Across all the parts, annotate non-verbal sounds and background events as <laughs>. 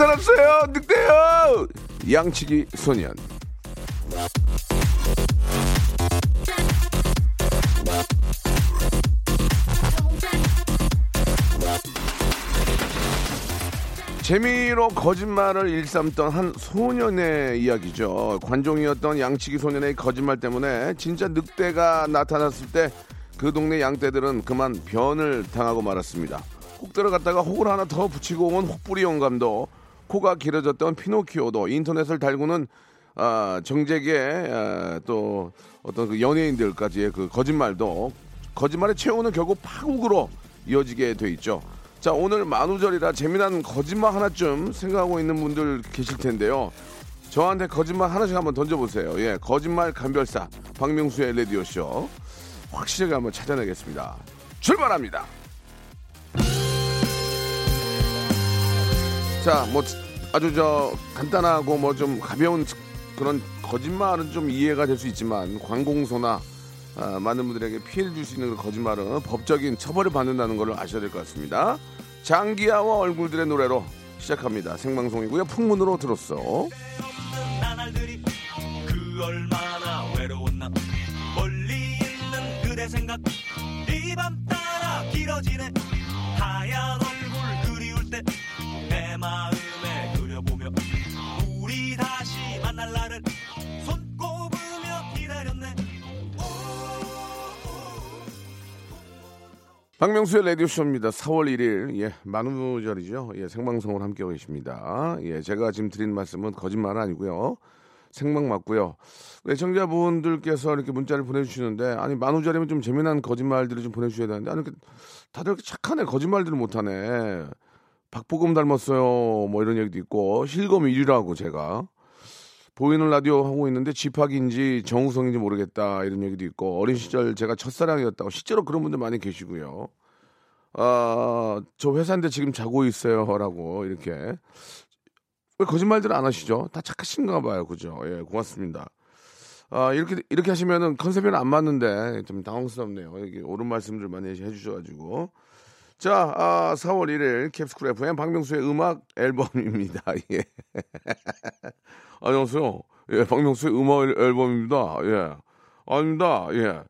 나타났어요 늑대요 양치기 소년 재미로 거짓말을 일삼던 한 소년의 이야기죠. 관종이었던 양치기 소년의 거짓말 때문에 진짜 늑대가 나타났을 때 그 동네 양떼들은 그만 변을 당하고 말았습니다. 혹 들어갔다가 혹을 하나 더 붙이고 온 혹부리 영감도 코가 길어졌던 피노키오도 인터넷을 달구는 아, 정재계 아, 또 어떤 그 연예인들까지의 그 거짓말도 거짓말의 최후는 결국 파국으로 이어지게 돼 있죠. 자 오늘 만우절이라 재미난 거짓말 하나쯤 생각하고 있는 분들 계실 텐데요. 저한테 거짓말 하나씩 한번 던져보세요. 예, 거짓말 감별사 박명수의 라디오 쇼 확실하게 한번 찾아내겠습니다. 출발합니다. 자, 뭐 아주 저 간단하고 뭐 좀 가벼운 그런 거짓말은 좀 이해가 될 수 있지만 관공서나 아, 많은 분들에게 피해를 줄 수 있는 그 거짓말은 법적인 처벌을 받는다는 걸 아셔야 될 것 같습니다. 장기하와 얼굴들의 노래로 시작합니다. 생방송이고요. 풍문으로 들었어. 그 박명수의 라디오쇼입니다. 4월 1일, 예, 만우절이죠. 예, 생방송을 함께하고 계십니다. 예, 제가 지금 드리는 말씀은 거짓말은 아니고요. 생방 맞고요. 애청자분들께서 이렇게 문자를 보내주시는데, 아니, 만우절이면 좀 재미난 거짓말들을 좀 보내주셔야 되는데, 아니, 그, 다들 이렇게 착하네. 거짓말들을 못하네. 박보검 닮았어요. 뭐 이런 얘기도 있고, 실검 1위라고 제가. 보이는 라디오 하고 있는데 집학인지 정우성인지 모르겠다 이런 얘기도 있고 어린 시절 제가 첫사랑이었다고 실제로 그런 분들 많이 계시고요. 아, 저 회사인데 지금 자고 있어요라고 이렇게 왜 거짓말들 안 하시죠? 다 착하신가 봐요, 그죠? 예, 고맙습니다. 아, 이렇게 이렇게 하시면은 컨셉에는 안 맞는데 좀 당황스럽네요. 이게 옳은 말씀들 많이 해주셔가지고. 자, 아, 4월 1일 캡스쿨 FM 박명수의 음악 앨범입니다. <laughs> 예. 안녕하세요. 예, 박명수의 음악 앨범입니다. 예. 아닙니다. 예.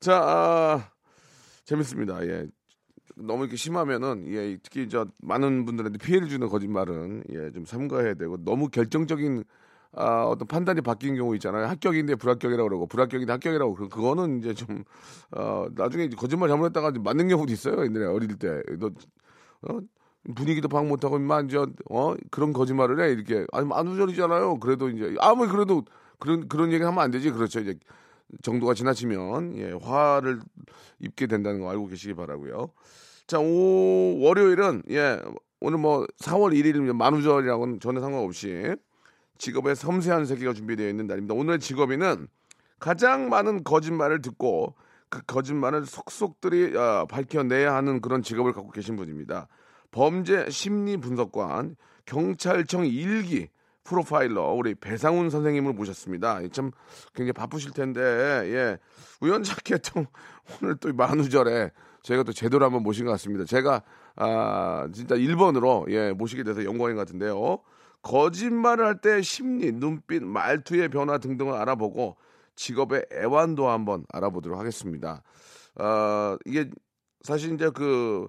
자, 아, 재밌습니다. 예. 너무 이렇게 심하면은, 예, 특히 저 많은 분들한테 피해를 주는 거짓말은, 예, 좀 삼가해야 되고, 너무 결정적인, 아, 어떤 판단이 바뀐 경우 있잖아요. 합격인데 불합격이라고 그러고, 불합격인데 합격이라고. 그, 그거는 이제 좀, 어, 나중에 이제 거짓말 잘못했다가 맞는 경우도 있어요. 옛날에 어릴 때. 너, 어, 분위기도 파악 못하고 임만 저어 그런 거짓말을 해 이렇게 아니 만우절이잖아요. 그래도 이제 아무리 그래도 그런 그런 얘기 하면 안 되지. 그렇죠. 이제 정도가 지나치면 예 화를 입게 된다는 거 알고 계시기 바라고요. 자, 오 월요일은 예 오늘 뭐 4월 1일 만우절이라고는 전혀 상관없이 직업의 섬세한 세계가 준비되어 있는 날입니다. 오늘 직업인은 가장 많은 거짓말을 듣고 그 거짓말을 속속들이 어, 밝혀내야 하는 그런 직업을 갖고 계신 분입니다. 범죄 심리 분석관 경찰청 일기 프로파일러 우리 배상훈 선생님을 모셨습니다. 참 굉장히 바쁘실 텐데 예 우연찮게 <laughs> 또 오늘 또 만우절에 저희가 또 제대로 한번 모신 것 같습니다. 제가 아 진짜 1번으로 예 모시게 돼서 영광인 것 같은데요. 거짓말을 할 때 심리, 눈빛, 말투의 변화 등등을 알아보고 직업의 애완도 한번 알아보도록 하겠습니다. 어, 이게 사실 이제 그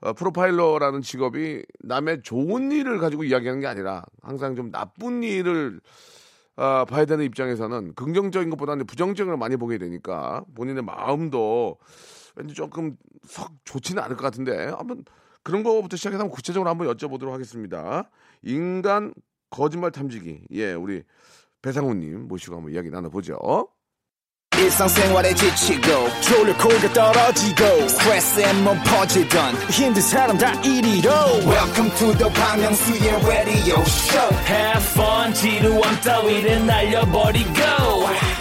어, 프로파일러라는 직업이 남의 좋은 일을 가지고 이야기하는 게 아니라 항상 좀 나쁜 일을 아, 봐야 되는 입장에서는 긍정적인 것보다는 부정적인 걸 많이 보게 되니까 본인의 마음도 왠지 조금 썩 좋지는 않을 것 같은데 한번 그런 거부터 시작해서 한번 구체적으로 한번 여쭤보도록 하겠습니다. 인간 거짓말 탐지기 예 우리 배상훈님 모시고 한번 이야기 나눠보죠. 지치고, 떨어지고, 퍼지던, welcome to the Bang Myung-soo's radio show Have fun 지루함 따위를 날려버리고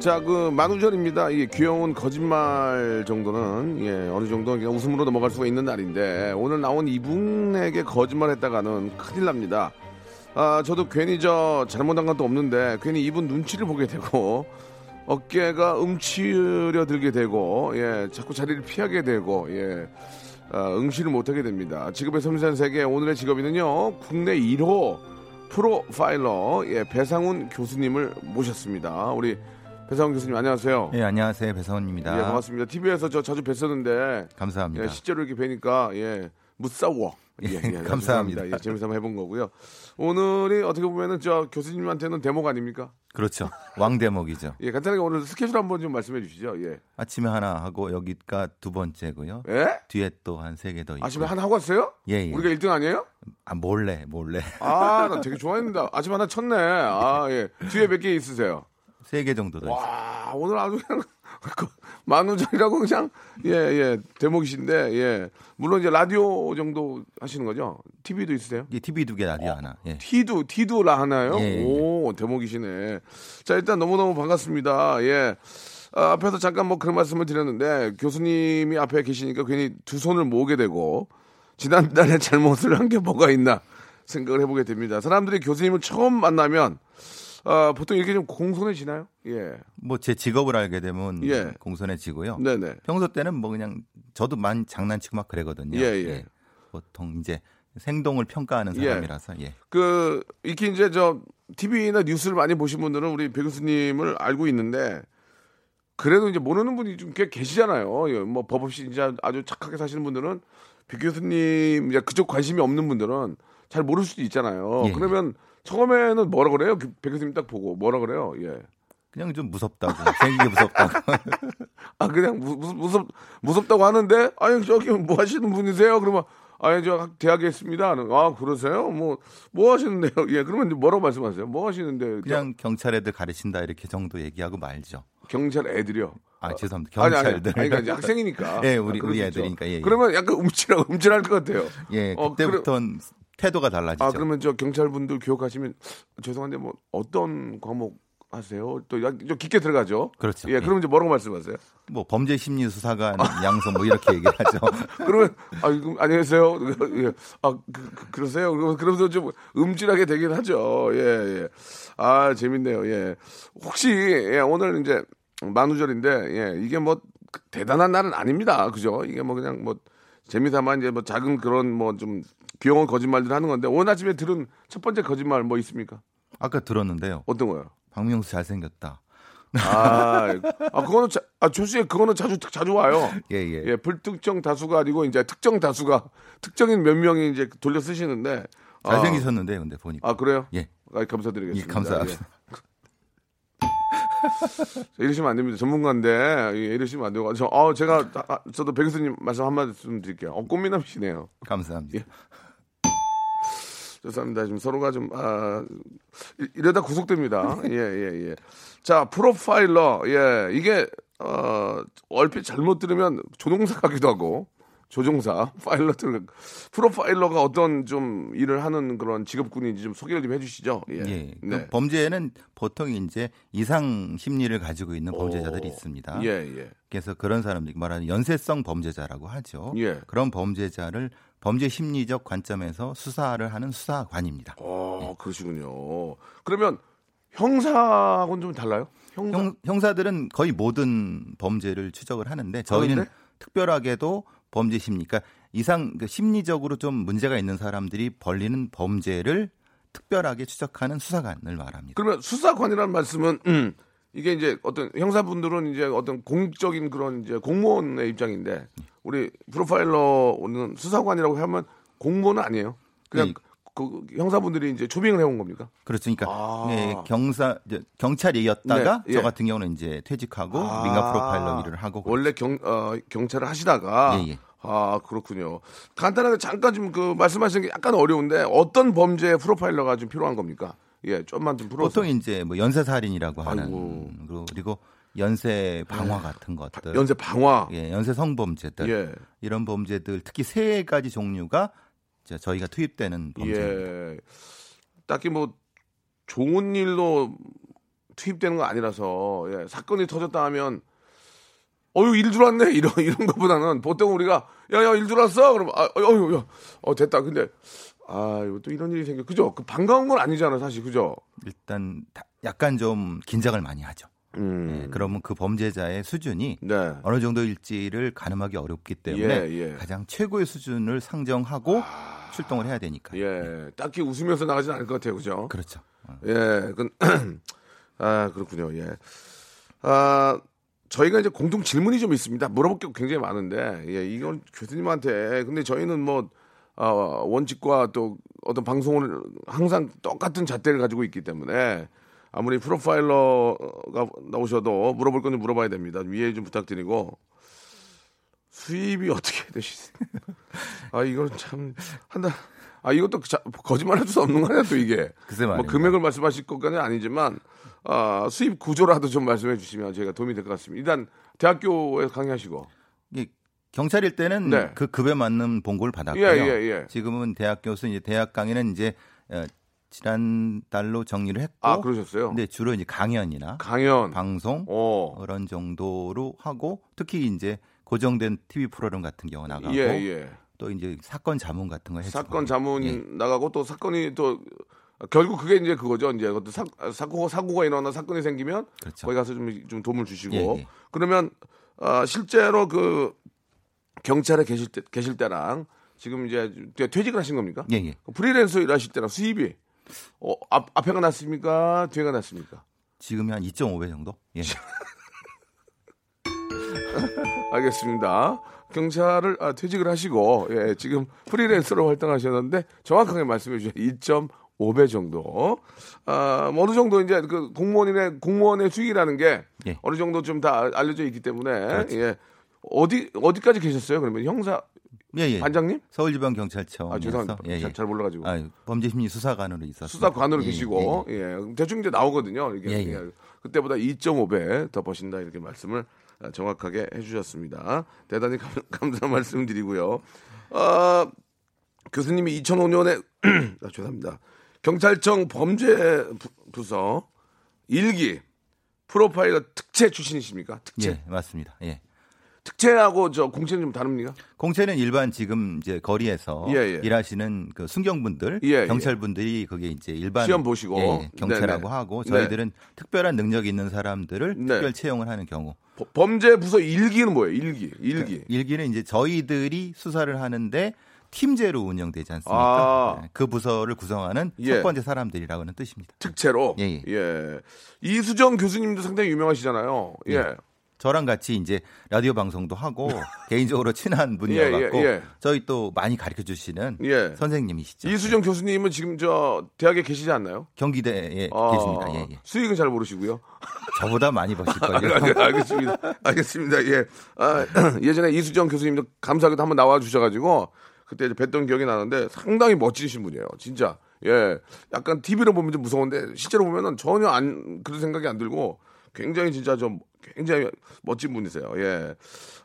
자, 그 만우절입니다. 이게 귀여운 거짓말 정도는 예, 어느 정도 그냥 웃음으로 넘어갈 수가 있는 날인데 오늘 나온 이분에게 거짓말했다가는 큰일 납니다. 아, 저도 괜히 저 잘못한 것도 없는데 괜히 이분 눈치를 보게 되고 어깨가 움츠려 들게 되고 예, 자꾸 자리를 피하게 되고 예. 아, 응시를 못하게 됩니다. 직업의 섬세한 세계 오늘의 직업인은요 국내 1호 프로파일러 예, 배상훈 교수님을 모셨습니다. 우리 배상훈 교수님 안녕하세요. 예, 안녕하세요. 배성원입니다. 예, 반갑습니다. TV에서 저 자주 뵀었는데 감사합니다. 예, 실제로 이렇게 뵈니까 예, 무싸워. 예, 예, 예, 감사합니다. 예, 재미삼아 해본 거고요. 오늘이 어떻게 보면은 저 교수님한테는 대목 아닙니까? 그렇죠. 왕 대목이죠. <laughs> 예, 간단하게 오늘 스케줄 한번 좀 말씀해 주시죠. 예. 아침에 하나 하고 여기가 두 번째고요. 예? 뒤에 또 한 세 개 더 있고. 아침에 하나 하고 왔어요? 예, 예. 우리가 1등 아니에요? 아, 몰래, 몰래. 아, 나 되게 좋아했는데 아침 하나 쳤네. 아, 예. 뒤에 몇 개 있으세요? 세개 정도 더. 와, 오늘 아주 그냥 <laughs> 만우절이라고 그냥 예, 예. 대목이신데 예. 물론 이제 라디오 정도 하시는 거죠? TV도 있으세요? 이 TV 두 개 라디오 하나. 예. 티도 티도라 하나요? 예, 예. 오 대목이시네. 자 일단 너무 너무 반갑습니다. 예. 아, 앞에서 잠깐 뭐 그런 말씀을 드렸는데 교수님이 앞에 계시니까 괜히 두 손을 모으게 되고 지난달에 <laughs> 잘못을 한 게 뭐가 있나 생각을 해보게 됩니다. 사람들이 교수님을 처음 만나면 아, 보통 이렇게 좀 공손해지나요? 예. 뭐 제 직업을 알게 되면 예. 공손해지고요. 네네. 평소 때는 뭐 그냥 저도 많이 장난치고 막 그러거든요. 예, 예. 보통 이제 생동을 평가하는 예. 사람이라서 예. 그 이렇게 이제 저 TV나 뉴스를 많이 보신 분들은 우리 배 교수님을 알고 있는데 그래도 이제 모르는 분이 좀 꽤 계시잖아요. 예, 뭐법 없이 이제 아주 착하게 사시는 분들은 배 교수님 이제 그쪽 관심이 없는 분들은 잘 모를 수도 있잖아요. 예, 그러면 처음에는 뭐라 그래요? 그배 교수님 딱 보고 뭐라 그래요? 예. 그냥 좀 무섭다고 생기게 무섭다고. <laughs> 아 그냥 무, 무, 무섭 무섭다고 하는데 아니 저기 뭐 하시는 분이세요? 그러면 아니 저 대학에 있습니다. 아 그러세요? 뭐뭐 하시는데요? <laughs> 예 그러면 뭐라고 말씀하세요? 뭐 하시는데 그냥 경찰 애들 가르친다 이렇게 정도 얘기하고 말죠. 경찰 애들이요. 아 죄송합니다. 아니, 아니, 경찰들. 아니, 그러니까 이제 학생이니까. <laughs> 예, 우리 아, 우리. 애들이니까 예. 예. 그러면 약간 움찔하, 움찔할 것 같아요. 예, 어, 그때부터는 태도가 달라지죠. 아, 그러면 저 경찰분들 교육하시면 죄송한데 뭐 어떤 과목 하세요? 또 약- 좀 깊게 들어가죠. 그렇죠. 예, 예. 그러면 이제 뭐라고 말씀하세요? 뭐 범죄 심리 수사관 양성 뭐 이렇게 얘기를 하죠. <laughs> 그러면 아, 이거 안녕하세요. 예. 아, 그, 러세요 그러면서 좀 음질하게 되긴 하죠. 예, 예. 아, 재밌네요. 예. 혹시 예, 오늘 이제 만우절인데 예, 이게 뭐 대단한 날은 아닙니다. 그죠? 이게 뭐 그냥 뭐 재미삼아 이제 뭐 작은 그런 뭐 좀 귀여운 거짓말들 하는 건데 오늘 아침에 들은 첫 번째 거짓말 뭐 있습니까? 아까 들었는데요. 어떤 거요? 박명수 잘생겼다. 아, 아 그거는 자, 아 조수에 그거는 자주 자주 와요. 예, 예. 예, 불특정 다수가 아니고 이제 특정 다수가 특정인 몇 명이 이제 돌려 쓰시는데 아, 잘생기셨는데 근데 보니까. 아 그래요? 예. 아, 감사드리겠습니다. 예, 감사합니다. 예. 이러시면 안 됩니다. 전문가인데 예, 이러시면 안 되고 저 어, 제가 아, 저도 백 교수님 말씀 한 말씀 드릴게요. 어, 꽃미남이시네요. 감사합니다. 예. 죄송합니다. 지금 서로가 좀, 아, 이- 이러다 구속됩니다. 예, 예, 예. 자, 프로파일러. 예, 이게, 어, 얼핏 잘못 들으면 조종사 같기도 하고, 조종사, 파일럿들, 프로파일러가 어떤 좀 일을 하는 그런 직업군인지 좀 소개를 좀 해주시죠. 예. 예. 그 네. 범죄에는 보통 이제 이상 심리를 가지고 있는 범죄자들이 있습니다. 예, 예. 그래서 그런 사람들이 말하는 연쇄성 범죄자라고 하죠. 예. 그런 범죄자를 범죄 심리적 관점에서 수사를 하는 수사관입니다. 어, 그러시군요. 그러면 형사하고는 좀 달라요? 형사? 형, 형사 들은 거의 모든 범죄를 추적을 하는데 저희는 하는데? 특별하게도 범죄 심리, 그러니까 이상 그 심리적으로 좀 문제가 있는 사람들이 벌리는 범죄를 특별하게 추적하는 수사관을 말합니다. 그러면 수사관이라는 말씀은 음, 이게 이제 어떤 형사분들은 이제 어떤 공적인 그런 이제 공무원의 입장인데 우리 프로파일러는 수사관이라고 하면 공무원은 아니에요. 그냥 네. 그 형사분들이 이제 초빙을 해온 겁니까? 그렇죠. 그러니까 아. 예, 경사 이제 경찰이었다가 네, 저 예. 같은 경우는 이제 퇴직하고 아, 민간 프로파일러 일을 하고 원래 경 어, 경찰을 하시다가 예, 예. 아 그렇군요. 간단하게 잠깐 좀 그 말씀하시는 게 약간 어려운데 어떤 범죄 프로파일러가 좀 필요한 겁니까? 예, 좀만 좀 풀어서. 보통 이제 뭐 연쇄 살인이라고 하는 아이고. 그리고- 연쇄 방화 같은 것들, 연쇄 방화. 예, 연쇄 성범죄들 예. 이런 범죄들 특히 세 가지 종류가 저희가 투입되는 범죄. 예. 딱히 뭐 좋은 일로 투입되는 거 아니라서 예. 사건이 터졌다 하면 어유 일 들어왔네 <laughs> 이런 이런 것보다는 보통 우리가 야야 일 들어왔어 그러면 아 어유 야 어, 됐다 근데 아 이거 또 이런 일이 생겨 그죠 그 반가운 건 아니잖아 사실 그죠 일단 다- 약간 좀 긴장을 많이 하죠. 음 예, 그러면 그 범죄자의 수준이 네 어느 정도일지를 가늠하기 어렵기 때문에 예, 예. 가장 최고의 수준을 상정하고 출동을 해야 되니까. 예 딱히 웃으면서 나가진 않을 것 같아요 그죠 그렇죠. 어. 예, 그, <clears throat> 아, 그렇군요. 예. 아, 저희가 이제 공통 질문이 좀 있습니다. 물어볼 게 굉장히 많은데, 예, 이건 교수님한테, 근데 저희는 뭐, 아, 원칙과 또 어떤 방송을 항상 똑같은 잣대를 가지고 있기 때문에, 아무리 프로파일러가 나오셔도 물어볼 건좀 물어봐야 됩니다. 위에 좀 부탁드리고, 수입이 어떻게 <laughs> 되시세요? 아, 이건 참, 한 달, 아, 이것도 자- 거짓말 할 수 없는 거야, 또 이게. 글쎄 뭐. 금액을 말씀하실 것까지는 아니지만 아, 수입 구조라도 좀 말씀해 주시면 제가 도움이 될 것 같습니다. 일단 대학교에 강의하시고 이게 경찰일 때는 네. 그 급에 맞는 봉고를 받았고요. 예, 예, 예. 지금은 대학 교수 이제 대학 강의는 이제 어, 지난 달로 정리를 했고 아 그러셨어요? 근데 주로 이제 강연이나 강연. 방송 어. 그런 정도로 하고 특히 이제 고정된 TV 프로그램 같은 경우 나가고 예, 예. 또 이제 사건 자문 같은 거 해주고 사건 자문 예. 나가고 또 사건이 또 결국 그게 이제 그거죠. 이제 그것도 사, 사고 사고가 일어나 사건이 생기면 그렇죠. 거기 가서 좀, 좀 도움을 주시고 예, 예. 그러면 아, 실제로 그 경찰에 계실 때 계실 때랑 지금 이제 퇴직을 하신 겁니까? 예, 예. 프리랜서 일하실 때랑 수입이 어, 앞, 앞에가 낫습니까? 뒤에가 낫습니까? 지금이 한 2.5배 정도? 예. <laughs> 알겠습니다. 경찰을 아, 퇴직을 하시고 예, 지금 프리랜서로 활동하셨는데 정확하게 말씀해 주세요. 2.5배 정도. 아, 뭐 어느 정도 이제 그 공무원의 공무원의 수익이라는 게 예. 어느 정도 좀 다 알려져 있기 때문에 그렇죠. 예. 어디 어디까지 계셨어요? 그러면 형사 예, 예. 반장님? 서울지방경찰청에서 아 죄송합니다. 예, 예. 잘, 잘 몰라가지고 아, 범죄심리 수사관으로 있었어요. 수사관으로 계시고 예, 대충 이제 나오거든요. 이게 예, 예. 예. 그때보다 2.5배 더 버신다 이렇게 말씀을 아, 정확하게 해주셨습니다. 대단히 감, <laughs> 감사한 말씀드리고요. 아, 교수님이 2005년에 <clears throat> 아, 죄송합니다. 경찰청 범죄 부- 부서 일기 프로파일러 특채 출신이십니까? 특채. 예, 맞습니다. 예. 특채하고 저 공채는 좀 다릅니까? 공채는 일반 지금 이제 거리에서 예, 예. 일하시는 그 순경분들, 예, 예. 경찰분들이 그게 이제 일반 시험 보시고. 예, 예, 경찰하고 네네. 하고 네. 저희들은 특별한 능력 있는 사람들을 네. 특별 채용을 하는 경우. 버- 범죄 부서 일기는 뭐예요? 일기. 일기. 일기는 이제 저희들이 수사를 하는데 팀제로 운영되지 않습니까? 아. 예, 그 부서를 구성하는 예. 첫 번째 사람들이라고는 뜻입니다. 특채로. 예, 예. 이수정 교수님도 상당히 유명하시잖아요. 예. 예. 저랑 같이 이제 라디오 방송도 하고 <laughs> 개인적으로 친한 분이어 갖고 예, 예. 저희 또 많이 가르쳐 주시는 예. 선생님이시죠. 이수정 교수님은 지금 저 대학에 계시지 않나요? 경기대에 아, 계십니다. 예, 예. 수익은 잘 모르시고요. 저보다 많이 버실걸요. 알- 알겠습니다. 알겠습니다. 예. 아, <clears throat> 예전에 이수정 교수님도 감사하게도 한번 나와 주셔가지고 그때 뵀던 기억이 나는데 상당히 멋지신 분이에요. 진짜. 예. 약간 TV로 보면 좀 무서운데 실제로 보면은 전혀 안 그런 생각이 안 들고 굉장히 진짜 좀 굉장히 멋진 분이세요. 예.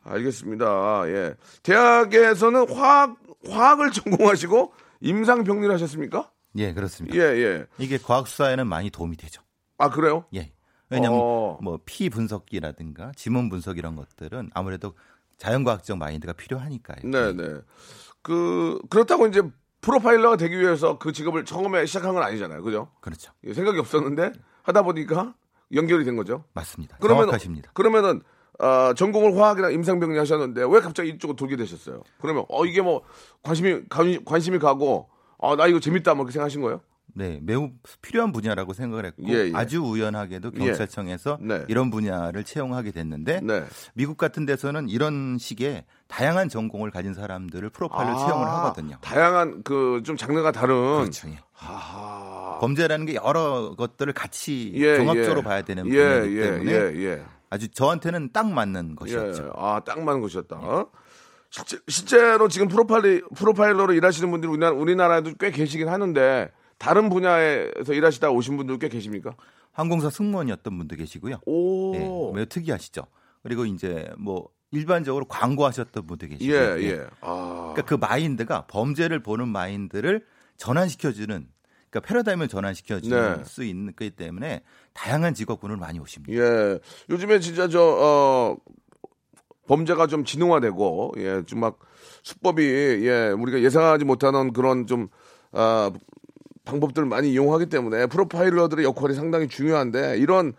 알겠습니다. 예. 대학에서는 화학 화학을 <laughs> 전공하시고 임상병리를 하셨습니까? 예, 그렇습니다. 예, 예. 이게 과학 수사에는 많이 도움이 되죠. 아, 그래요? 예. 왜냐하면 어. 뭐피 분석기라든가 지문 분석 이런 것들은 아무래도 자연과학적 마인드가 필요하니까요. 네, 네. 그 그렇다고 이제 프로파일러가 되기 위해서 그 직업을 처음에 시작한 건 아니잖아요. 그죠? 그렇죠. 예, 생각이 없었는데 하다 보니까 연결이 된 거죠. 맞습니다. 그러면 정확하십니다. 그러면은 어, 전공을 화학이나 임상병리 하셨는데 왜 갑자기 이쪽으로 돌게 되셨어요? 그러면 어 이게 뭐 관심이 관, 관심이 가고 아 나 이거 재밌다 뭐 그렇게 생각하신 거예요? 네, 매우 필요한 분야라고 생각을 했고 예, 예. 아주 우연하게도 경찰청에서 네. 이런 분야를 채용하게 됐는데 네. 미국 같은 데서는 이런 식의 다양한 전공을 가진 사람들을 프로파일로 채용을 하거든요. 아, 다양한 그 좀 장르가 다른. 그렇죠. 예. 하하. 범죄라는 게 여러 것들을 같이 예, 종합적으로 예. 봐야 되는 예, 분야이기 예, 때문에 예, 예. 아주 저한테는 딱 맞는 예. 것이었죠. 아, 딱 맞는 것이었다. 어? 실제, 실제로 지금 프로파일, 프로파일러로 일하시는 분들이 우리나라, 우리나라에도 꽤 계시긴 하는데, 다른 분야에서 일하시다 오신 분들 꽤 계십니까? 항공사 승무원이었던 분도 계시고요. 오. 예, 매우 특이하시죠. 그리고 이제 뭐 일반적으로 광고하셨던 분도 계시고 예, 요 예. 아. 그러니까 그 마인드가 범죄를 보는 마인드를 전환시켜주는 그러니까 패러다임을 전환시켜주는 네. 수 있는 거기 때문에 다양한 직업군을 많이 오십니다. 예. 요즘에 진짜 저, 어, 범죄가 좀 진흥화되고, 예, 좀 막 수법이, 예, 우리가 예상하지 못하는 그런 좀, 아, 방법들을 많이 이용하기 때문에 프로파일러들의 역할이 상당히 중요한데, 이런,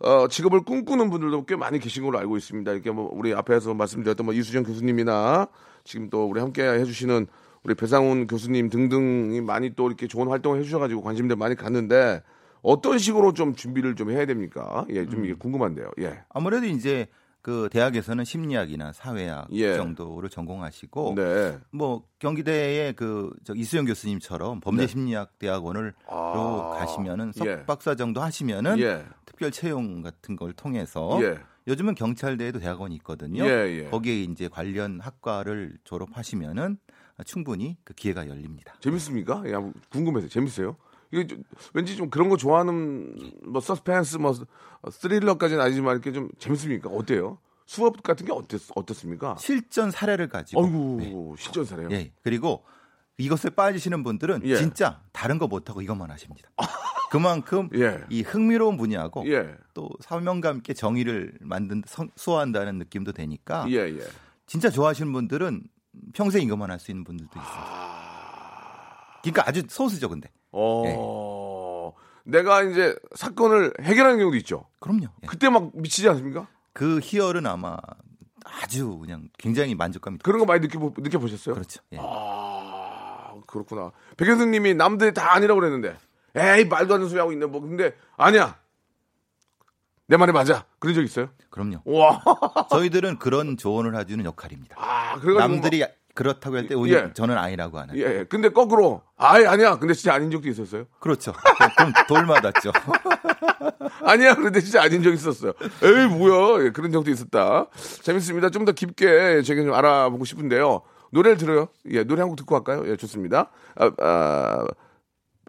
어, 직업을 꿈꾸는 분들도 꽤 많이 계신 걸로 알고 있습니다. 이렇게 뭐, 우리 앞에서 말씀드렸던 뭐 이수정 교수님이나 지금 또 우리 함께 해주시는 우리 배상훈 교수님 등등이 많이 또 이렇게 좋은 활동을 해주셔가지고 관심들 많이 갔는데, 어떤 식으로 좀 준비를 좀 해야 됩니까? 예, 좀 이게 궁금한데요. 예. 아무래도 이제 그 대학에서는 심리학이나 사회학 예. 정도를 전공하시고 네. 뭐 경기대의 그저 이수영 교수님처럼 범죄 네. 심리학 대학원을 아. 로 가시면은 예. 석박사 정도 하시면은 예. 특별 채용 같은 걸 통해서 예. 요즘은 경찰대에도 대학원이 있거든요. 예, 예. 거기에 이제 관련 학과를 졸업하시면은 충분히 그 기회가 열립니다. 재밌습니까? 야, 궁금해서 재밌어요. 이게 좀, 왠지 좀 그런 거 좋아하는 뭐 서스펜스 뭐 스릴러까지는 아니지만 이렇게 좀 재밌습니까? 어때요? 수업 같은 게 어땠, 어떻습니까? 실전 사례를 가지고 어이구 네. 실전사래요. 예. 그리고 이것에 빠지시는 분들은 예. 진짜 다른 거 못하고 이것만 하십니다. 그만큼 <laughs> 예. 이 흥미로운 분야고 예. 또 사명감 있게 정의를 만든 선- 수호한다는 느낌도 되니까 예, 예. 진짜 좋아하시는 분들은 평생 이것만 할 수 있는 분들도 있어요. 그러니까 아주 소수죠, 근데. 어. 내가 이제 사건을 해결하는 경우도 있죠. 그럼요. 예. 그때 막 미치지 않습니까? 그 희열은 아마 아주 그냥 굉장히 만족감이 그런 거 많이 느껴 느껴 보셨어요? 그렇죠. 예. 아, 그렇구나. 백 교수님이 남들이 다 아니라고 그랬는데, 에이, 말도 안 되는 소리 하고 있네. 뭐, 근데, 아니야. 내 말이 맞아. 그런 적 있어요? 그럼요. 와. 저희들은 그런 조언을 해주는 역할입니다. 아, 그래가지고. 남들이 그렇다고 할 때 오히려 예. 저는 아니라고 하는. 뭐, 예, 근데 거꾸로, 아이, 아니야. 근데 진짜 아닌 적도 있었어요? 그렇죠. 그럼 돌 맞았죠. <laughs> 아니야. 그런데 진짜 아닌 적 있었어요. 에이, 뭐야. 예, 그런 적도 있었다. 재밌습니다. 좀 더 깊게 제가 좀 알아보고 싶은데요. 노래를 들어요. 예, 노래 한 곡 듣고 갈까요? 예, 좋습니다. 아, 아,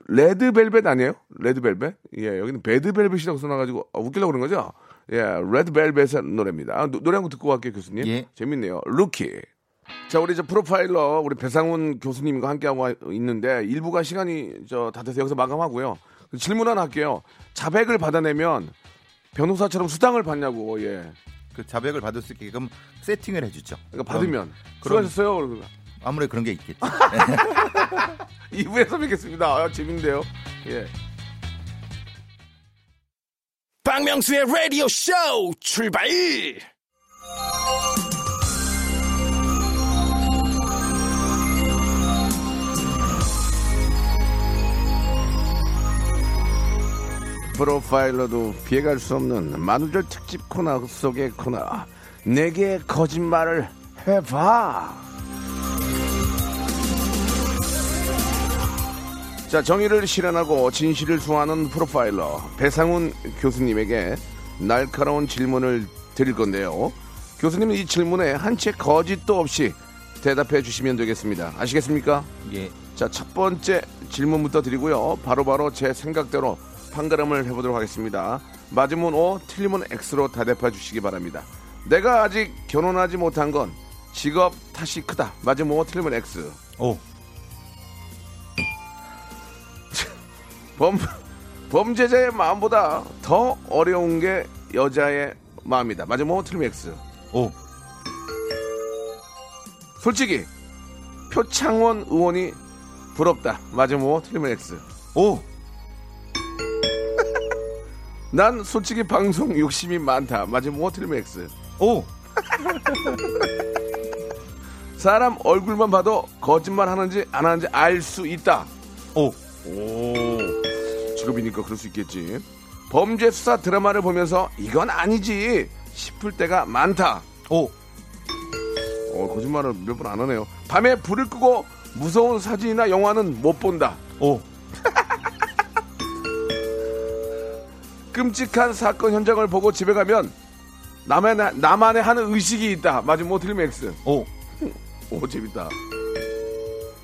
레드벨벳 아니에요? 레드벨벳? 예, 여기는 배드벨벳이라고 써놔가지고 아, 웃기려고 그런 거죠? 예, 레드벨벳의 노래입니다. 아, 노, 래 한 곡 듣고 갈게요, 교수님. 예. 재밌네요. 루키. 자, 우리 저 프로파일러 우리 배상훈 교수님과 함께하고 있는데 일부가 시간이 저 다 돼서 여기서 마감하고요. 질문 하나 할게요. 자백을 받아내면 변호사처럼 수당을 받냐고, 예. 그 자백을 받을 수 있게끔 세팅을 해주죠. 그러니까 받으면. 그럼- 수고하셨어요. 그러고. 아무래도 그런 게 있겠죠. <laughs> 2부에서 뵙겠습니다. 아, 재밌는데요. 예. 박명수의 라디오 쇼 출발! 프로파일러도 피해갈 수 없는 만우절 특집 코너 속의 코너 내게 거짓말을 해봐 자 정의를 실현하고 진실을 수호하는 프로파일러 배상훈 교수님에게 날카로운 질문을 드릴 건데요 교수님은 이 질문에 한 채 거짓도 없이 대답해 주시면 되겠습니다 아시겠습니까? 예. 자, 첫 번째 질문부터 드리고요. 바로바로 제 생각대로 판가름을 해보도록 하겠습니다. 맞으면 O, 틀리면 X로 대답해 주시기 바랍니다. 내가 아직 결혼하지 못한 건 직업 탓이 크다. 맞으면 O, 틀리면 X. 오. <laughs> 범, 범죄자의 마음보다 더 어려운 게 여자의 마음이다. 맞으면 O, 틀리면 X. 오. 솔직히 표창원 의원이 부럽다. 맞으면 O, 틀리면 X. 오. 난 솔직히 방송 욕심이 많다. 맞으면 X. 오. <laughs> 사람 얼굴만 봐도 거짓말 하는지 안 하는지 알 수 있다. 오. 오. 직업이니까 그럴 수 있겠지. 범죄 수사 드라마를 보면서 이건 아니지 싶을 때가 많다. 오, 어, 거짓말을 몇 번 안 하네요. 밤에 불을 끄고 무서운 사진이나 영화는 못 본다. 오, 끔찍한 사건 현장을 보고 집에 가면 나만의, 나만의 하는 의식이 있다. 뭐 틀리면 X. 오, 오, 재밌다.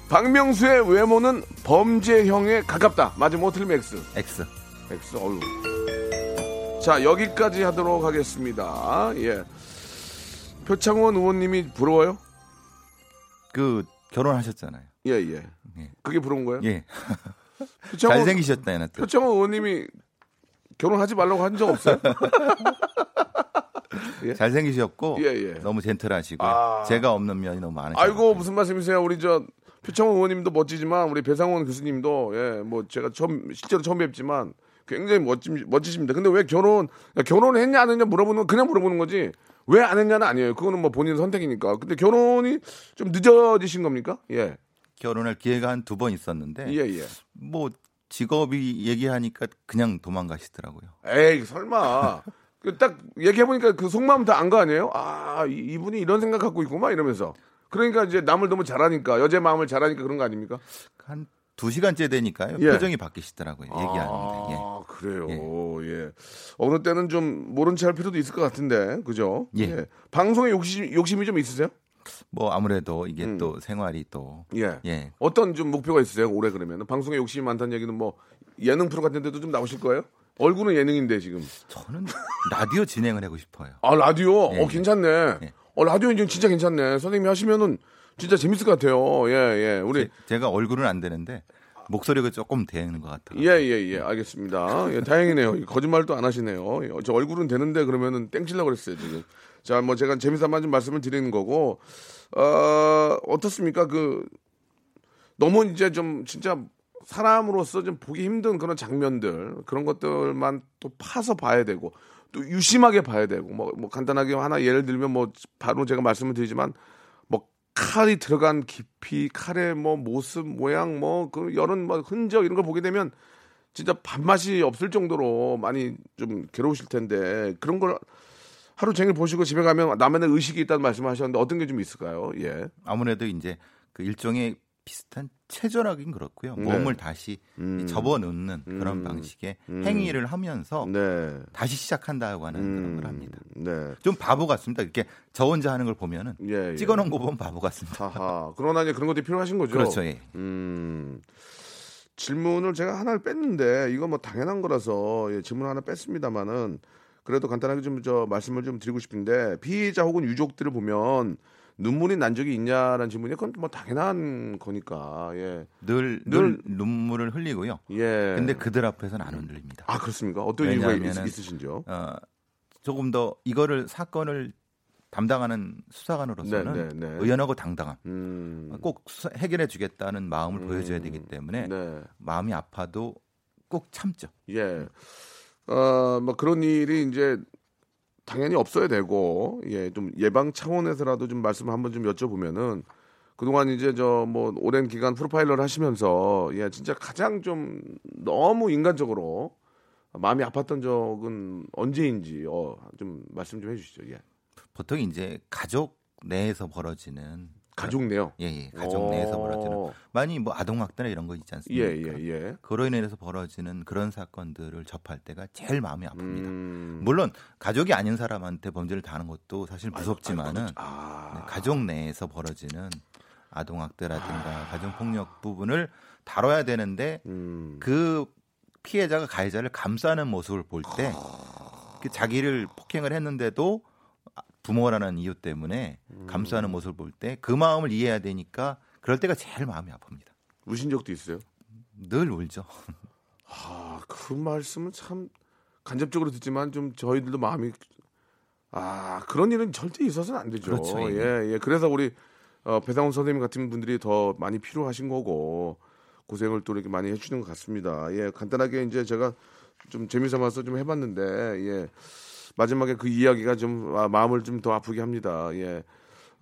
박명수의 외모는 범죄형에 가깝다. 뭐 틀리면 X. X. X, 어유. 자, 여기까지 하도록 하겠습니다. 예. 표창원 의원님이 부러워요? 그 결혼하셨잖아요. 예, 예. 예. 그게 부러운 거예요? 예. 표창원, 잘생기셨다요, 또. 표창원 의원님이 결혼하지 말라고 한 적 없어요? <laughs> 잘생기셨고 예, 예. 너무 젠틀하시고요. 아. 제가 없는 면이 너무 많으시고. 아이고 무슨 말씀이세요? 우리 저 표창원 의원님도 멋지지만 우리 배상원 교수님도 예 뭐 제가 처음 실제로 처음 뵙지만 굉장히 멋지 멋지십니다. 근데 왜 결혼 결혼했냐 안 했냐 물어보는 건 그냥 물어보는 거지 왜 안 했냐는 아니에요. 그거는 뭐 본인 선택이니까. 근데 결혼이 좀 늦어지신 겁니까? 예. 결혼할 기회가 한 두 번 있었는데 예, 예. 뭐 직업이 얘기하니까 그냥 도망가시더라고요. 에이 설마 그딱 얘기해 보니까 그 속마음 다 안 거 아니에요? 아 이- 이분이 이런 생각 갖고 있구만 이러면서 그러니까 이제 남을 너무 잘하니까 여자 마음을 잘하니까 그런 거 아닙니까? 한 두 시간째 되니까요. 예. 표정이 바뀌시더라고요. 얘기하는데. 예. 아, 그래요. 예. 어느 때는 좀 모른 체할 필요도 있을 것 같은데, 그죠? 예. 방송에 욕심, 욕심이 좀 있으세요? 뭐 아무래도 이게 음. 또 생활이 또 예. 예. 어떤 좀 목표가 있으세요? 올해 그러면 방송에 욕심이 많다는 얘기는 뭐 예능 프로 같은 데도 좀 나오실 거예요? 얼굴은 예능인데 지금. 저는 라디오 진행을 하고 싶어요. 아 라디오. 예. 어 괜찮네. 예. 어 라디오 이제 진짜 괜찮네. 선생님이 하시면은 진짜 재밌을 것 같아요. 예 예. 우리 제, 가 얼굴은 안 되는데 목소리가 조금 되는 것 같아요. 예, 예, 예, 알겠습니다. 예, 다행이네요. 거짓말도 안 하시네요. 예, 저 얼굴은 되는데 그러면은 땡치려고 그랬어요, 지금. 자, 뭐 제가 재미삼아 좀 말씀을 드리는 거고, 어, 어떻습니까? 그, 너무 이제 좀 진짜 사람으로서 좀 보기 힘든 그런 장면들, 그런 것들만 또 파서 봐야 되고, 또 유심하게 봐야 되고, 뭐, 뭐 간단하게 하나 예를 들면 뭐 바로 제가 말씀을 드리지만, 뭐 칼이 들어간 깊이, 칼의 뭐 모습, 모양, 뭐그 여러 뭐 흔적 이런 걸 보게 되면 진짜 밥맛이 없을 정도로 많이 좀 괴로우실 텐데 그런 걸 하루 종일 보시고 집에 가면 나만의 의식이 있다는 말씀을 하셨는데 어떤 게 좀 있을까요? 예. 아무래도 이제 그 일종의 비슷한 체조라긴 그렇고요. 네. 몸을 다시 음. 접어넣는 그런 음. 방식의 음. 행위를 하면서 네. 다시 시작한다고 하는 그런 음. 걸 합니다. 네. 좀 바보 같습니다. 이렇게 저 혼자 하는 걸 보면은 예. 예. 찍어놓은 거 보면 바보 같습니다. 하하. 그러나 이제 그런 것들이 필요하신 거죠. 그렇죠. 예. 음. 질문을 제가 하나를 뺐는데 이거 뭐 당연한 거라서 예, 질문 하나 뺐습니다만은 그래도 간단하게 좀 저 말씀을 좀 드리고 싶은데 피해자 혹은 유족들을 보면 눈물이 난 적이 있냐라는 질문이 그건 뭐 당연한 거니까 예. 늘, 늘- 늘 눈물을 흘리고요. 예. 근데 그들 앞에서는 안 흔들립니다. 아 그렇습니까? 어떤 이유가 있, 있으신지요? 어, 조금 더 이거를 사건을 담당하는 수사관으로서는 네, 네, 네. 의연하고 당당함. 음. 꼭 수사- 해결해 주겠다는 마음을 음. 보여줘야 되기 때문에 네. 마음이 아파도 꼭 참죠. 예. 어, 뭐 그런 일이 이제 당연히 없어야 되고, 예, 좀 예방 차원에서라도 좀 말씀 한번 좀 여쭤보면은 그동안 이제 저 뭐 오랜 기간 프로파일러를 하시면서 예, 진짜 가장 좀 너무 인간적으로 마음이 아팠던 적은 언제인지 어, 좀 말씀 좀 해주시죠. 예. 보통 이제 가족 내에서 벌어지는 가족 내요. 예, 예, 가족 내에서 벌어지는 많이 뭐 아동 학대나 이런 거 있지 않습니까? 예, 예, 예. 그로 인해서 벌어지는 그런 사건들을 접할 때가 제일 마음이 아픕니다. 음. 물론 가족이 아닌 사람한테 범죄를 당하는 것도 사실 무섭지만은 아. 네, 가족 내에서 벌어지는 아동 학대라든가 가정 폭력 부분을 다뤄야 되는데 음. 그 피해자가 가해자를 감싸는 모습을 볼때그 자기를 폭행을 했는데도 부모라는 이유 때문에 감싸는 모습을 볼 때 그 마음을 이해해야 되니까 그럴 때가 제일 마음이 아픕니다. 우신 적도 있어요? 늘 울죠. <laughs> 아, 그 말씀은 참 간접적으로 듣지만 좀 저희들도 마음이 아 그런 일은 절대 있어서는 안 되죠. 그렇죠. 예, 예. 그래서 우리 어, 배상훈 선생님 같은 분들이 더 많이 필요하신 거고 고생을 또 이렇게 많이 해주는 것 같습니다. 예, 간단하게 이제 제가 좀 재미삼아서 좀 해봤는데 예. 마지막에 그 이야기가 좀 아, 마음을 좀 더 아프게 합니다. 예.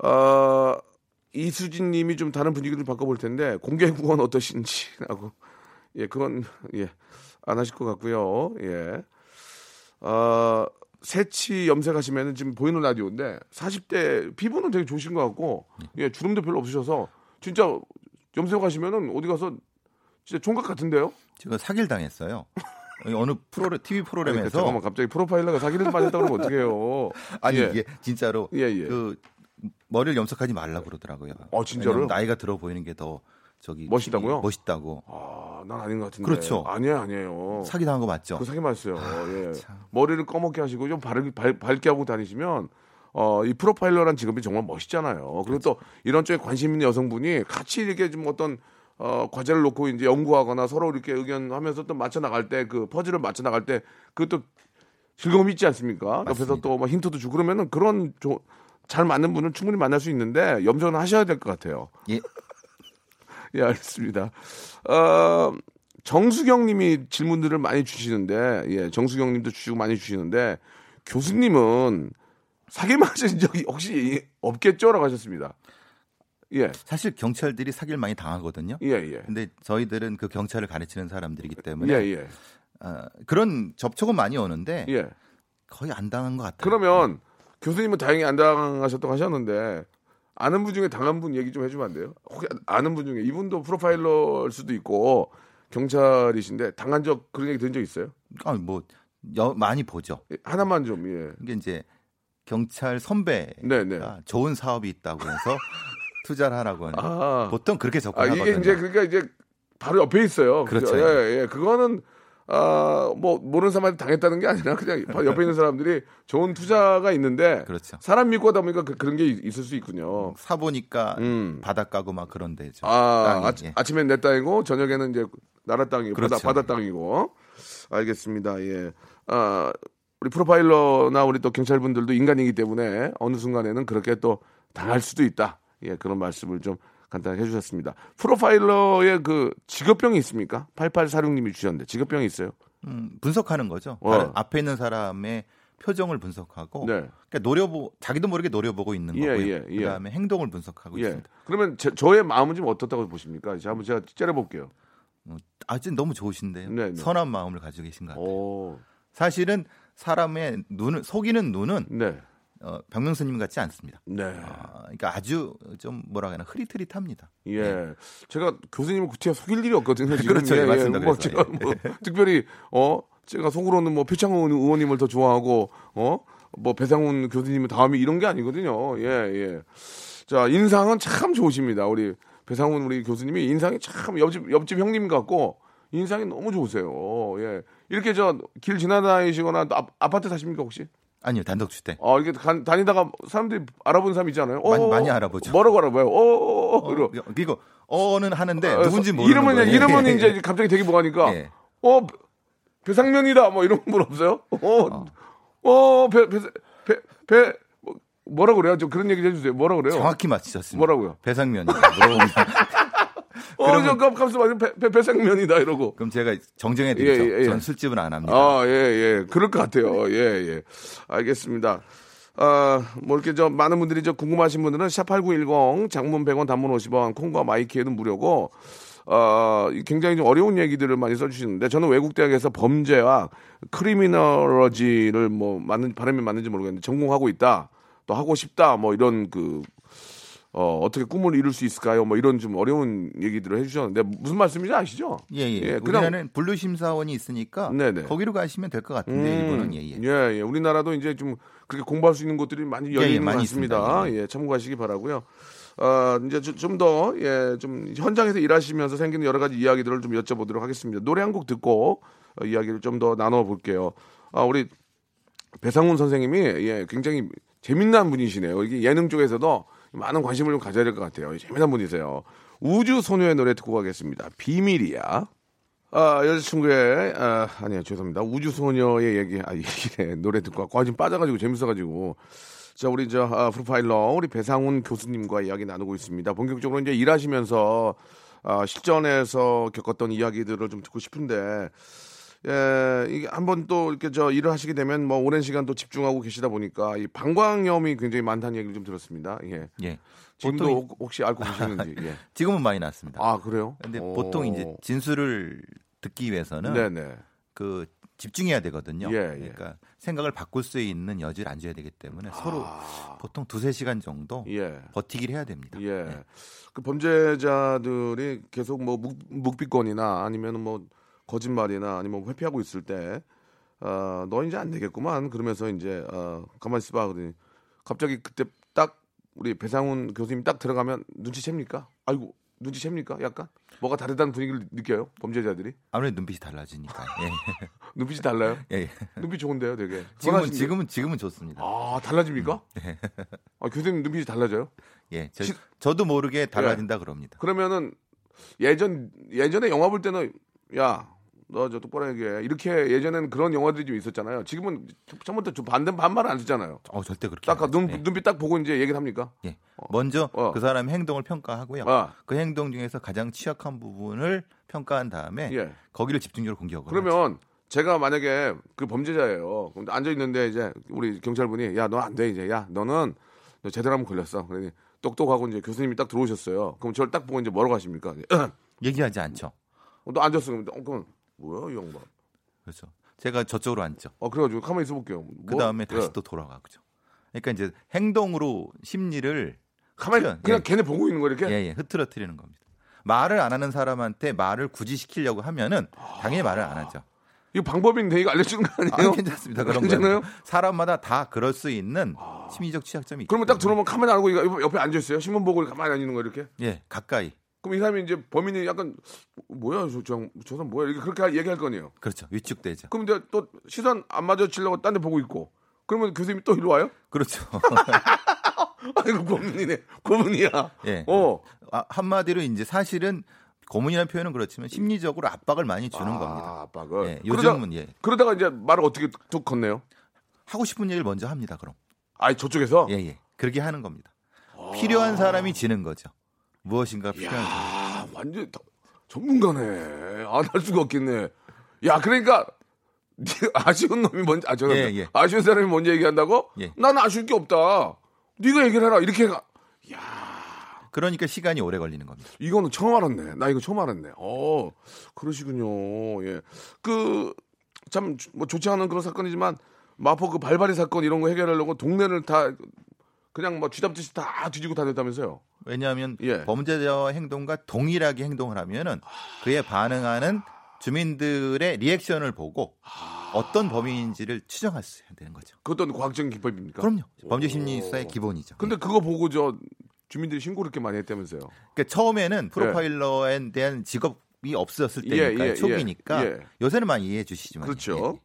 어, 이수진 님이 좀 다른 분위기를 바꿔볼 텐데 공개 구원 어떠신지라고 <laughs> 예, 그건 예. 안 하실 것 같고요. 예. 어, 새치 염색하시면은 지금 보이는 라디오인데 40대 피부는 되게 좋으신 것 같고 예, 주름도 별로 없으셔서 진짜 염색하시면은 어디 가서 진짜 총각 같은데요? 제가 사기를 당했어요. <laughs> 어느 프로 TV 아니, 프로그램에서 잠깐만 갑자기 프로파일러가 사기를 빠졌다 그러면 어떡해요? <laughs> 아니 예. 이게 진짜로 예, 예. 그 머리를 염색하지 말라 그러더라고요. 어, 진짜로요? 왜냐면 나이가 들어 보이는 게 더 저기 멋있다고요? 멋있다고. 아, 난 아닌 것 같은데. 그렇죠. 아니에요, 아니에요. 사기 당한 거 맞죠? 그 사기 맞았어요. 예. 참. 머리를 검게 하시고 좀 바르, 밝, 밝게 하고 다니시면 어, 이 프로파일러란 직업이 정말 멋있잖아요. 그리고 또 이런 쪽에 관심 있는 여성분이 같이 이렇게 좀 어떤 어, 과제를 놓고 이제 연구하거나 서로 이렇게 의견하면서 또 맞춰 나갈 때 그 퍼즐을 맞춰 나갈 때 그것도 즐거움이 있지 않습니까? 옆에서 또 막 힌트도 주고 그러면은 그런 조- 잘 맞는 분은 충분히 만날 수 있는데 염색은 하셔야 될 것 같아요. 예. <laughs> 예, 알겠습니다. 어, 정수경 님이 질문들을 많이 주시는데, 예, 정수경 님도 주시고 많이 주시는데, 교수님은 사기 맞으신 적이 혹시 없겠죠? 라고 하셨습니다. 예, 사실 경찰들이 사기를 많이 당하거든요. 예, 예. 근데 저희들은 그 경찰을 가르치는 사람들이기 예, 때문에 예, 아, 그런 접촉은 많이 오는데 예. 거의 안 당한 것 같아요. 그러면 교수님은 다행히 안 당하셨다고 하셨는데, 아는 분 중에 당한 분 얘기 좀 해주면 안 돼요? 혹시 아는 분 중에 이분도 프로파일러일 수도 있고, 경찰이신데, 당한 적, 그런 얘기 들은 적 있어요? 아, 뭐 여- 많이 보죠. 예, 하나만 좀, 예. 이게 이제 경찰 선배가 네, 네. 좋은 사업이 있다고 해서 <laughs> 투자를 하라고 하는 아. 보통 그렇게 아, 접근하거든요. 이게 이제 그러니까 이제 바로 옆에 있어요. 그렇죠. 예, 예. 그거는 아, 뭐 모르는 사람한테 당했다는 게 아니라 그냥 바로 옆에 있는 사람들이 좋은 투자가 있는데 그렇죠. 사람 믿고 하다 보니까 그, 런게 있을 수 있군요. 사 보니까 음. 바닷가고 막 그런 데죠. 아, 땅이. 예. 아, 침엔 내 땅이고 저녁에는 이제 나라 땅이고 바다, 그렇죠. 바다 땅이고. 알겠습니다. 예. 아, 우리 프로파일러나 우리 또 경찰분들도 인간이기 때문에 어느 순간에는 그렇게 또 당할 수도 있다. 예, 그런 말씀을 좀 간단히 해주셨습니다. 프로파일러의 그 직업병이 있습니까? 8846님이 주셨는데 직업병이 있어요? 음, 분석하는 거죠. 어. 앞에 있는 사람의 표정을 분석하고 네. 그러니까 노려보 자기도 모르게 노려보고 있는 예, 거고요. 예, 예. 그다음에 행동을 분석하고 예. 있습니다. 그러면 제, 저의 마음은 좀 어떻다고 보십니까? 이제 한번 제가 째려볼게요. 아, 진 너무 좋으신데요. 네, 네. 선한 마음을 가지고 계신 것 같아요. 오, 사실은 사람의 눈을 속이는 눈은 네, 어, 박명수님 같지 않습니다. 네. 아, 그러니까 아주 좀 뭐라 그러나 흐릿흐릿합니다. 예. 제가 교수님을 구태여 속일 일이 없거든요. <laughs> 지금. 그렇죠. 예, 맞습니다. 뭐. 제가 뭐 <laughs> 특별히 어 제가 속으로는 뭐 표창원 의원님을 더 좋아하고 어뭐 배상훈 교수님은 다음이 이런 게 아니거든요. 예, 예. 자, 인상은 참 좋으십니다. 우리 배상훈 우리 교수님이 인상이 참 옆집 옆집 형님 같고 인상이 너무 좋으세요. 예. 이렇게 저 길 지나다니시거나 또 아, 아파트 사십니까 혹시? 아니요, 단독 주택. 어, 이렇게 간- 다니다가 사람들이 알아본 사람 있잖아요. 어, 많이- 많이 알아보죠. 뭐라고 알아봐요? 어, 어, 어, 어, 이러. 이거 어는 하는데 어, 누군지 모르는 이름은 거예요. 이름은 예. 이제 <laughs> 갑자기 되게 뭐하니까 예. 어 배상면이다 뭐 이런 분 없어요? 어어배배배 뭐, 뭐라 그래요? 좀 그런 얘기 좀 해주세요. 뭐라 그래요? 정확히 맞히셨습니다. 뭐라고요? 배상면이 물 <laughs> 깜깜스 맞으면 배, 배, 배상면이다 이러고. 그럼 제가 정정해 드리죠. 예, 예, 예. 전 술집은 안 합니다. 아, 예, 예. 그럴 것 같아요. 예, 예. 알겠습니다. 아, 뭐 이렇게 저 많은 분들이 저 궁금하신 분들은 샵8910 장문 100원 단문 50원 콩과 마이키에는 무료고 어, 굉장히 좀 어려운 얘기들을 많이 써주시는데 저는 외국 대학에서 범죄와 크리미널러지를 뭐 맞는 발음이 맞는지 모르겠는데 전공하고 있다. 또 하고 싶다. 뭐 이런 그 어, 어떻게 꿈을 이룰 수 있을까요? 뭐 이런 좀 어려운 얘기들을 해주셨는데 무슨 말씀인지 아시죠? 예, 예. 그냥 우리나라는 분류 심사원이 있으니까 네네. 거기로 가시면 될 것 같은데 일본은 예, 예. 예, 예. 우리나라도 이제 좀 그렇게 공부할 수 있는 곳들이 많이 열려 예, 예, 있는 것 많이 같습니다. 있습니다. 예, 참고하시기 바라고요. 어, 이제 좀 더, 예, 좀 현장에서 일하시면서 생기는 여러 가지 이야기들을 좀 여쭤보도록 하겠습니다. 노래 한 곡 듣고 어, 이야기를 좀 더 나눠볼게요. 아, 우리 배상훈 선생님이 예, 굉장히 재미난 분이시네요. 이게 예능 쪽에서도 많은 관심을 좀 가져야 될 것 같아요. 재미난 분이세요. 우주 소녀의 노래 듣고 가겠습니다. 비밀이야. 아, 여자친구의, 아, 아니요, 죄송합니다. 우주소녀의 얘기, 아, 얘기네. 노래 듣고 왔고, 아, 지금 빠져가지고 재밌어가지고. 자, 우리 저, 아, 프로파일러, 우리 배상훈 교수님과 이야기 나누고 있습니다. 본격적으로 이제 일하시면서, 아, 실전에서 겪었던 이야기들을 좀 듣고 싶은데, 예, 이게 한번 또 이렇게 저 일을 하시게 되면 뭐 오랜 시간 또 집중하고 계시다 보니까 이 방광염이 굉장히 많다는 얘기를 좀 들었습니다. 예. 예. 지금도 보통 혹- 혹시 알고 계시는지. <laughs> 예. 지금은 많이 났습니다. 아, 그래요? 근데 오. 보통 이제 진술을 듣기 위해서는 네네. 그 집중해야 되거든요. 예, 예. 그러니까 생각을 바꿀 수 있는 여지를 안 줘야 되기 때문에 서로 보통 두세 시간 정도 아. 예. 버티기를 해야 됩니다. 예. 네. 그 범죄자들이 계속 뭐 묵, 묵비권이나 아니면 뭐 거짓말이나 아니면 뭐 회피하고 있을 때, 어, 너 이제 안 되겠구만. 그러면서 이제, 어, 가만히 있어봐. 그러니 갑자기 그때 딱 우리 배상훈 교수님 딱 들어가면 눈치챕니까? 아이고, 눈치챕니까? 약간? 뭐가 다르다는 분위기를 느껴요? 범죄자들이? 아무래도 눈빛이 달라지니까. <laughs> 예. 눈빛이 달라요? 예. 예. 눈빛 좋은데요, 되게. 지금은? 지금은 지금은 좋습니다. 아, 달라집니까? <laughs> 아, 교수님 눈빛이 달라져요? 예. 저, 시- 저도 모르게 예. 달라진다 그럽니다. 그러면은 예전 예전에 영화 볼 때는 야 너 저 똑바로 얘기해 이렇게 예전에는 그런 영화들이 좀 있었잖아요. 지금은 처음부터 좀 반대 반말 안 쓰잖아요. 어 절대 그렇게. 딱안 하죠. 눈, 예. 눈빛 딱 보고 이제 얘기를 합니까? 예. 먼저 어. 그 사람의 행동을 평가하고요. 아. 그 행동 중에서 가장 취약한 부분을 평가한 다음에 예. 거기를 집중적으로 공격을 하죠. 그러면 제가 만약에 그 범죄자예요. 그럼 앉아 있는데 이제 우리 경찰분이 야 너 안 돼 이제 야 너는 너 제대로 하면 걸렸어. 그러니 똑똑하고 이제 교수님이 딱 들어오셨어요. 그럼 저를 딱 보고 이제 뭐라고 하십니까? 얘기하지 않죠. 어, 너 앉았어. 그럼 어, 그럼 뭐야 이 양반? 그렇죠. 제가 저쪽으로 앉죠. 어 그래가지고 가만히 있어 볼게요. 뭐? 그 다음에 다시 예. 또 돌아가죠. 그러니까 이제 행동으로 심리를 가만히 흐트려- 그냥 예. 걔네 보고 있는 거 이렇게. 예, 예, 흐트러뜨리는 겁니다. 말을 안 하는 사람한테 말을 굳이 시키려고 하면은 당연히 말을 안 하죠. 이거 방법인데 이거 알려주는 거 아, 아니에요? 괜찮습니다. 그런 괜찮아요? 거는 사람마다 다 그럴 수 있는 심리적 취약점이 그러면 딱 때문에. 들어오면 카메라 이거 옆에 앉아 있어요. 신문 보고 가만히 안 있는 거 이렇게. 예, 가까이. 그럼 이 사람이 이제 범인이 약간 뭐야 저, 저, 저 사람 뭐야 이렇게 그렇게 얘기할 거 아니에요. 그렇죠. 위축되죠. 그럼 이제 또 시선 안 맞아치려고 딴 데 보고 있고. 그러면 교수님이 또 일로 와요? 그렇죠. <laughs> 아이고 고문이네. 고문이야. 예. 어. 아, 한마디로 이제 사실은 고문이라는 표현은 그렇지만 심리적으로 압박을 많이 주는 아, 겁니다. 압박을. 예, 그러다, 요즘은 예. 그러다가 이제 말을 어떻게 툭 건네요? 하고 싶은 얘기를 먼저 합니다. 그럼. 아이 저쪽에서. 예, 예. 그렇게 하는 겁니다. 필요한 사람이 지는 거죠. 무엇인가 필요한. 아 완전 다- 전문가네. 안 할 수가 없겠네. 야 그러니까 네 <laughs> 아쉬운 놈이 먼저 아 저는 예, 예. 아쉬운 사람이 먼저 얘기한다고? 예. 나는 아쉬울 게 없다. 네가 얘기를 해라. 이렇게 가. 그러니까 시간이 오래 걸리는 겁니다. 이거는 처음 알았네. 나 이거 처음 알았네. 어, 그러시군요. 예. 그, 참, 뭐 좋지 않은 그런 사건이지만, 마포 그 발발이 사건 이런 거 해결하려고 동네를 다, 그냥 뭐 쥐잡듯이 다 뒤지고 다녔다면서요. 왜냐하면 예. 범죄자와 행동과 동일하게 행동을 하면은 그에 반응하는 주민들의 리액션을 보고 어떤 범인인지를 추정할 수 있어야 되는 거죠. 그것도 과학적인 기법입니까? 그럼요. 범죄 심리사의 기본이죠. 근데 그거 보고 저 주민들이 신고를 이렇게 많이 했다면서요. 그러니까 처음에는 프로파일러에 대한 직업이 없었을 예, 때니까 예, 초기니까 예, 예. 요새는 많이 이해해 주시지만 그렇죠.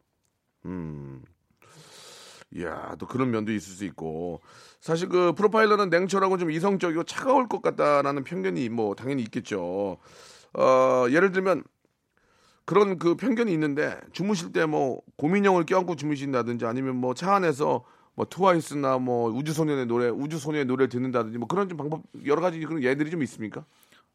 음. 이야, 또 그런 면도 있을 수 있고. 사실 그 프로파일러는 냉철하고 좀 이성적이고 차가울 것 같다라는 편견이 뭐 당연히 있겠죠. 어, 예를 들면 그런 그 편견이 있는데 주무실 때 뭐 고민형을 껴안고 주무신다든지 아니면 뭐 차 안에서 뭐 트와이스나 뭐 우주소년의 노래, 우주소년의 노래를 듣는다든지 뭐 그런 좀 방법 여러 가지 그런 예들이 좀 있습니까?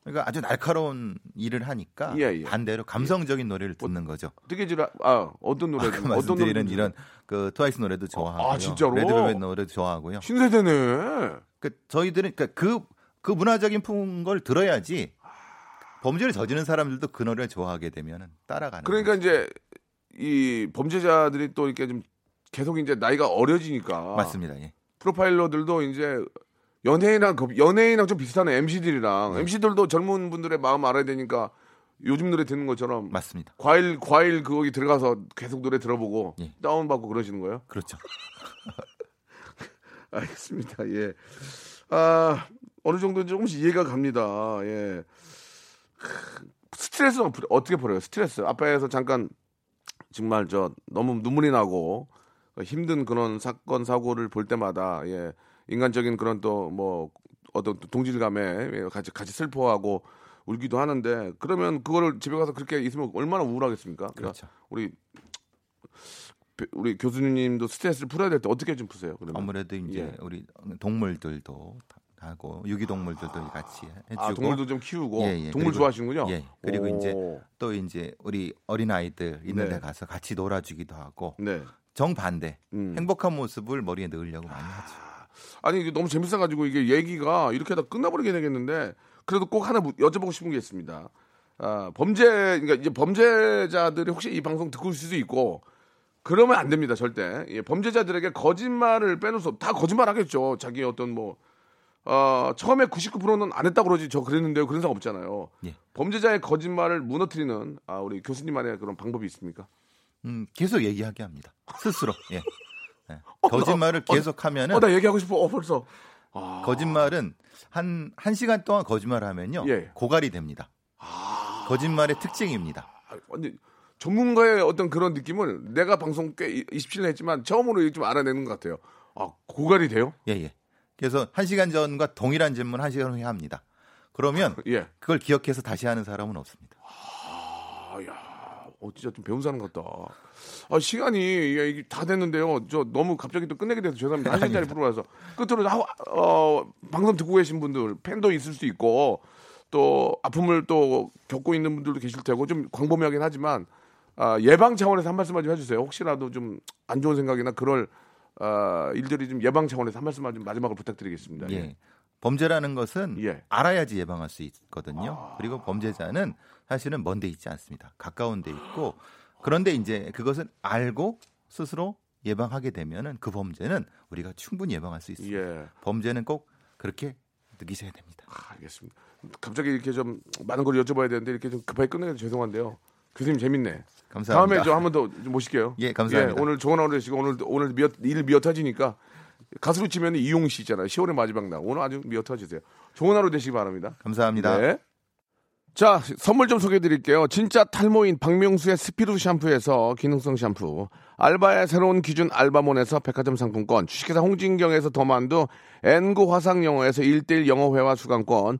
그러니까 아주 날카로운 일을 하니까 예, 예. 반대로 감성적인 노래를 듣는 거죠. 되게 질 아, 어떤 노래 아까 어떤 말씀드리는 노래 이런 그 트와이스 노래도 좋아하고요. 아, 진짜로? 레드벨벳 노래도 좋아하고요. 신세대네. 그 저희들은 그러니까 그, 그 문화적인 걸 들어야지 범죄를 저지른 사람들도 그 노래를 좋아하게 되면 따라가는. 그러니까 거죠. 이제 이 범죄자들이 또 이렇게 좀 계속 이제 나이가 어려지니까 맞습니다. 예. 프로파일러들도 이제 연예인이랑 그- 연예인이랑 좀 비슷한 MC들이랑 네. MC들도 젊은 분들의 마음 알아야 되니까 요즘 노래 듣는 것처럼 맞습니다. 과일 과일 거기 들어가서 계속 노래 들어보고 예. 다운 받고 그러시는 거예요? 그렇죠. <laughs> 알겠습니다. 예. 아, 어느 정도 조금씩 이해가 갑니다. 예. 스트레스는 어떻게 풀어요? 스트레스. 앞에서 잠깐 정말 저 너무 눈물이 나고 힘든 그런 사건 사고를 볼 때마다 예. 인간적인 그런 또 뭐 어떤 동질감에 예, 같이 같이 슬퍼하고 울기도 하는데 그러면 그거를 집에 가서 그렇게 있으면 얼마나 우울하겠습니까? 그러니까 그렇죠. 우리 우리 교수님도 스트레스를 풀어야 될 때 어떻게 좀 푸세요? 그러면? 아무래도 이제 예. 우리 동물들도 하고 유기동물들도 같이 해주고 아, 동물도 좀 키우고 예, 예. 동물 그리고- 좋아하시는군요. 예. 그리고 오. 이제 또 이제 우리 어린 아이들 있는 네. 데 가서 같이 놀아주기도 하고 네. 정 반대 음. 행복한 모습을 머리에 넣으려고 많이 하죠. 아니 이게 너무 재밌어 가지고 이게 얘기가 이렇게 하다 끝나버리게 되겠는데 그래도 꼭 하나 무- 여쭤보고 싶은 게 있습니다. 아, 범죄 그러니까 이제 범죄자들이 혹시 이 방송 듣고 있을 수도 있고 그러면 안 됩니다 절대 예, 범죄자들에게 거짓말을 빼놓을 수 없. 다 거짓말 하겠죠 자기 어떤 뭐 어, 처음에 99%는 안 했다고 그러지 저 그랬는데요 그런 사람 없잖아요 예. 범죄자의 거짓말을 무너뜨리는 아, 우리 교수님만의 그런 방법이 있습니까? 음, 계속 얘기하게 합니다. 스스로. 예. 예. 거짓말을 계속하면은 어, 나 얘기하고 싶어. 어, 벌써. 거짓말은 한, 한 시간 동안 거짓말을 하면요. 예. 고갈이 됩니다. 거짓말의 특징입니다. 아, 아니, 전문가의 어떤 그런 느낌을 내가 방송 꽤 27년 했지만 처음으로 좀 알아내는 것 같아요. 아, 고갈이 돼요? 예, 예. 그래서 한 시간 전과 동일한 질문 한 시간 후에 합니다. 그러면 예. 그걸 기억해서 다시 하는 사람은 없습니다. 아, 야, 어, 진짜 좀 배운 사람 같다. 아, 시간이 예, 이게 다 됐는데요. 저 너무 갑자기 또 끝내게 돼서 죄송합니다. 한 시간짜리 프로라서 끝으로 하, 어, 방송 듣고 계신 분들 팬도 있을 수 있고 또 아픔을 또 겪고 있는 분들도 계실 테고 좀 광범위하긴 하지만 아, 예방 차원에서 한 말씀만 좀 해주세요. 혹시라도 좀 안 좋은 생각이나 그럴 아, 일들이 좀 예방 차원에서 한 말씀만 좀 마지막으로 부탁드리겠습니다. 예. 범죄라는 것은 예. 알아야지 예방할 수 있거든요. 그리고 범죄자는 사실은 먼데 있지 않습니다. 가까운 데 있고 그런데 이제 그것을 알고 스스로 예방하게 되면은 그 범죄는 우리가 충분히 예방할 수 있습니다. 예. 범죄는 꼭 그렇게 느끼셔야 됩니다. 아, 알겠습니다. 갑자기 이렇게 좀 많은 걸 여쭤봐야 되는데 이렇게 좀 급하게 끝내서 죄송한데요. 교수님 재밌네. 감사합니다. 다음에 좀한번 더 모실게요. 예, 감사합니다. 오늘 좋은 하루 되시고 오늘 오늘 미어, 일 미어 터지니까 가수로 치면 이용 씨 있잖아요. 10월의 마지막 날. 오늘 아주 미어 터지세요. 좋은 하루 되시기 바랍니다. 감사합니다. 네. 자, 선물 좀 소개해 드릴게요. 진짜 탈모인 박명수의 스피루 샴푸에서 기능성 샴푸, 알바의 새로운 기준 알바몬에서 백화점 상품권, 주식회사 홍진경에서 더만두, 엔구 화상영어에서 1대1 영어회화 수강권,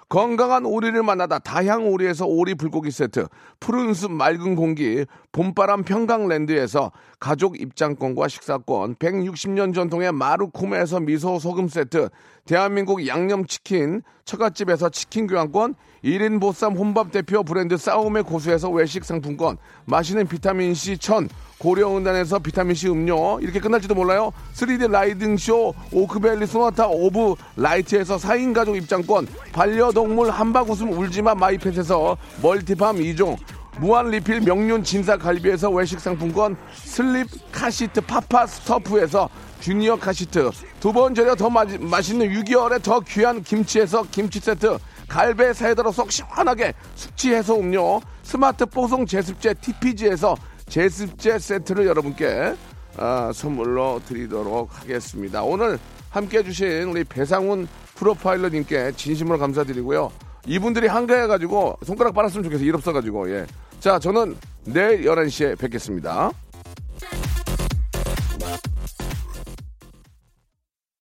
건강한 오리를 만나다 다향 오리에서 오리 불고기 세트, 푸른 숲 맑은 공기, 봄바람 평강랜드에서 가족 입장권과 식사권, 160년 전통의 마루코메에서 미소 소금 세트, 대한민국 양념치킨, 처갓집에서 치킨 교환권, 1인 보쌈 혼밥 대표 브랜드 싸움의 고수에서 외식 상품권, 마시는 비타민C 천, 고려은단에서 비타민C 음료, 이렇게 끝날지도 몰라요. 3D lighting쇼, 오크밸리 소나타 오브 라이트에서 4인 가족 입장권, 반려동물 한바구음 울지마 마이펫에서 멀티팜 2종, 무한 리필 명륜 진사 갈비에서 외식 상품권, 슬립 카시트 파파 스터프에서 주니어 카시트, 두 번 절여 더 마, 맛있는 6개월에 더 귀한 김치에서 김치 세트, 갈배 사이다로 속 시원하게 숙취 해소 음료, 스마트 뽀송 제습제 TPG에서 제습제 세트를 여러분께 아, 선물로 드리도록 하겠습니다. 오늘 함께 해주신 우리 배상훈 프로파일러님께 진심으로 감사드리고요. 이분들이 한가해가지고 손가락 빨았으면 좋겠어요. 일 없어가지고, 예. 자, 저는 내일 11시에 뵙겠습니다.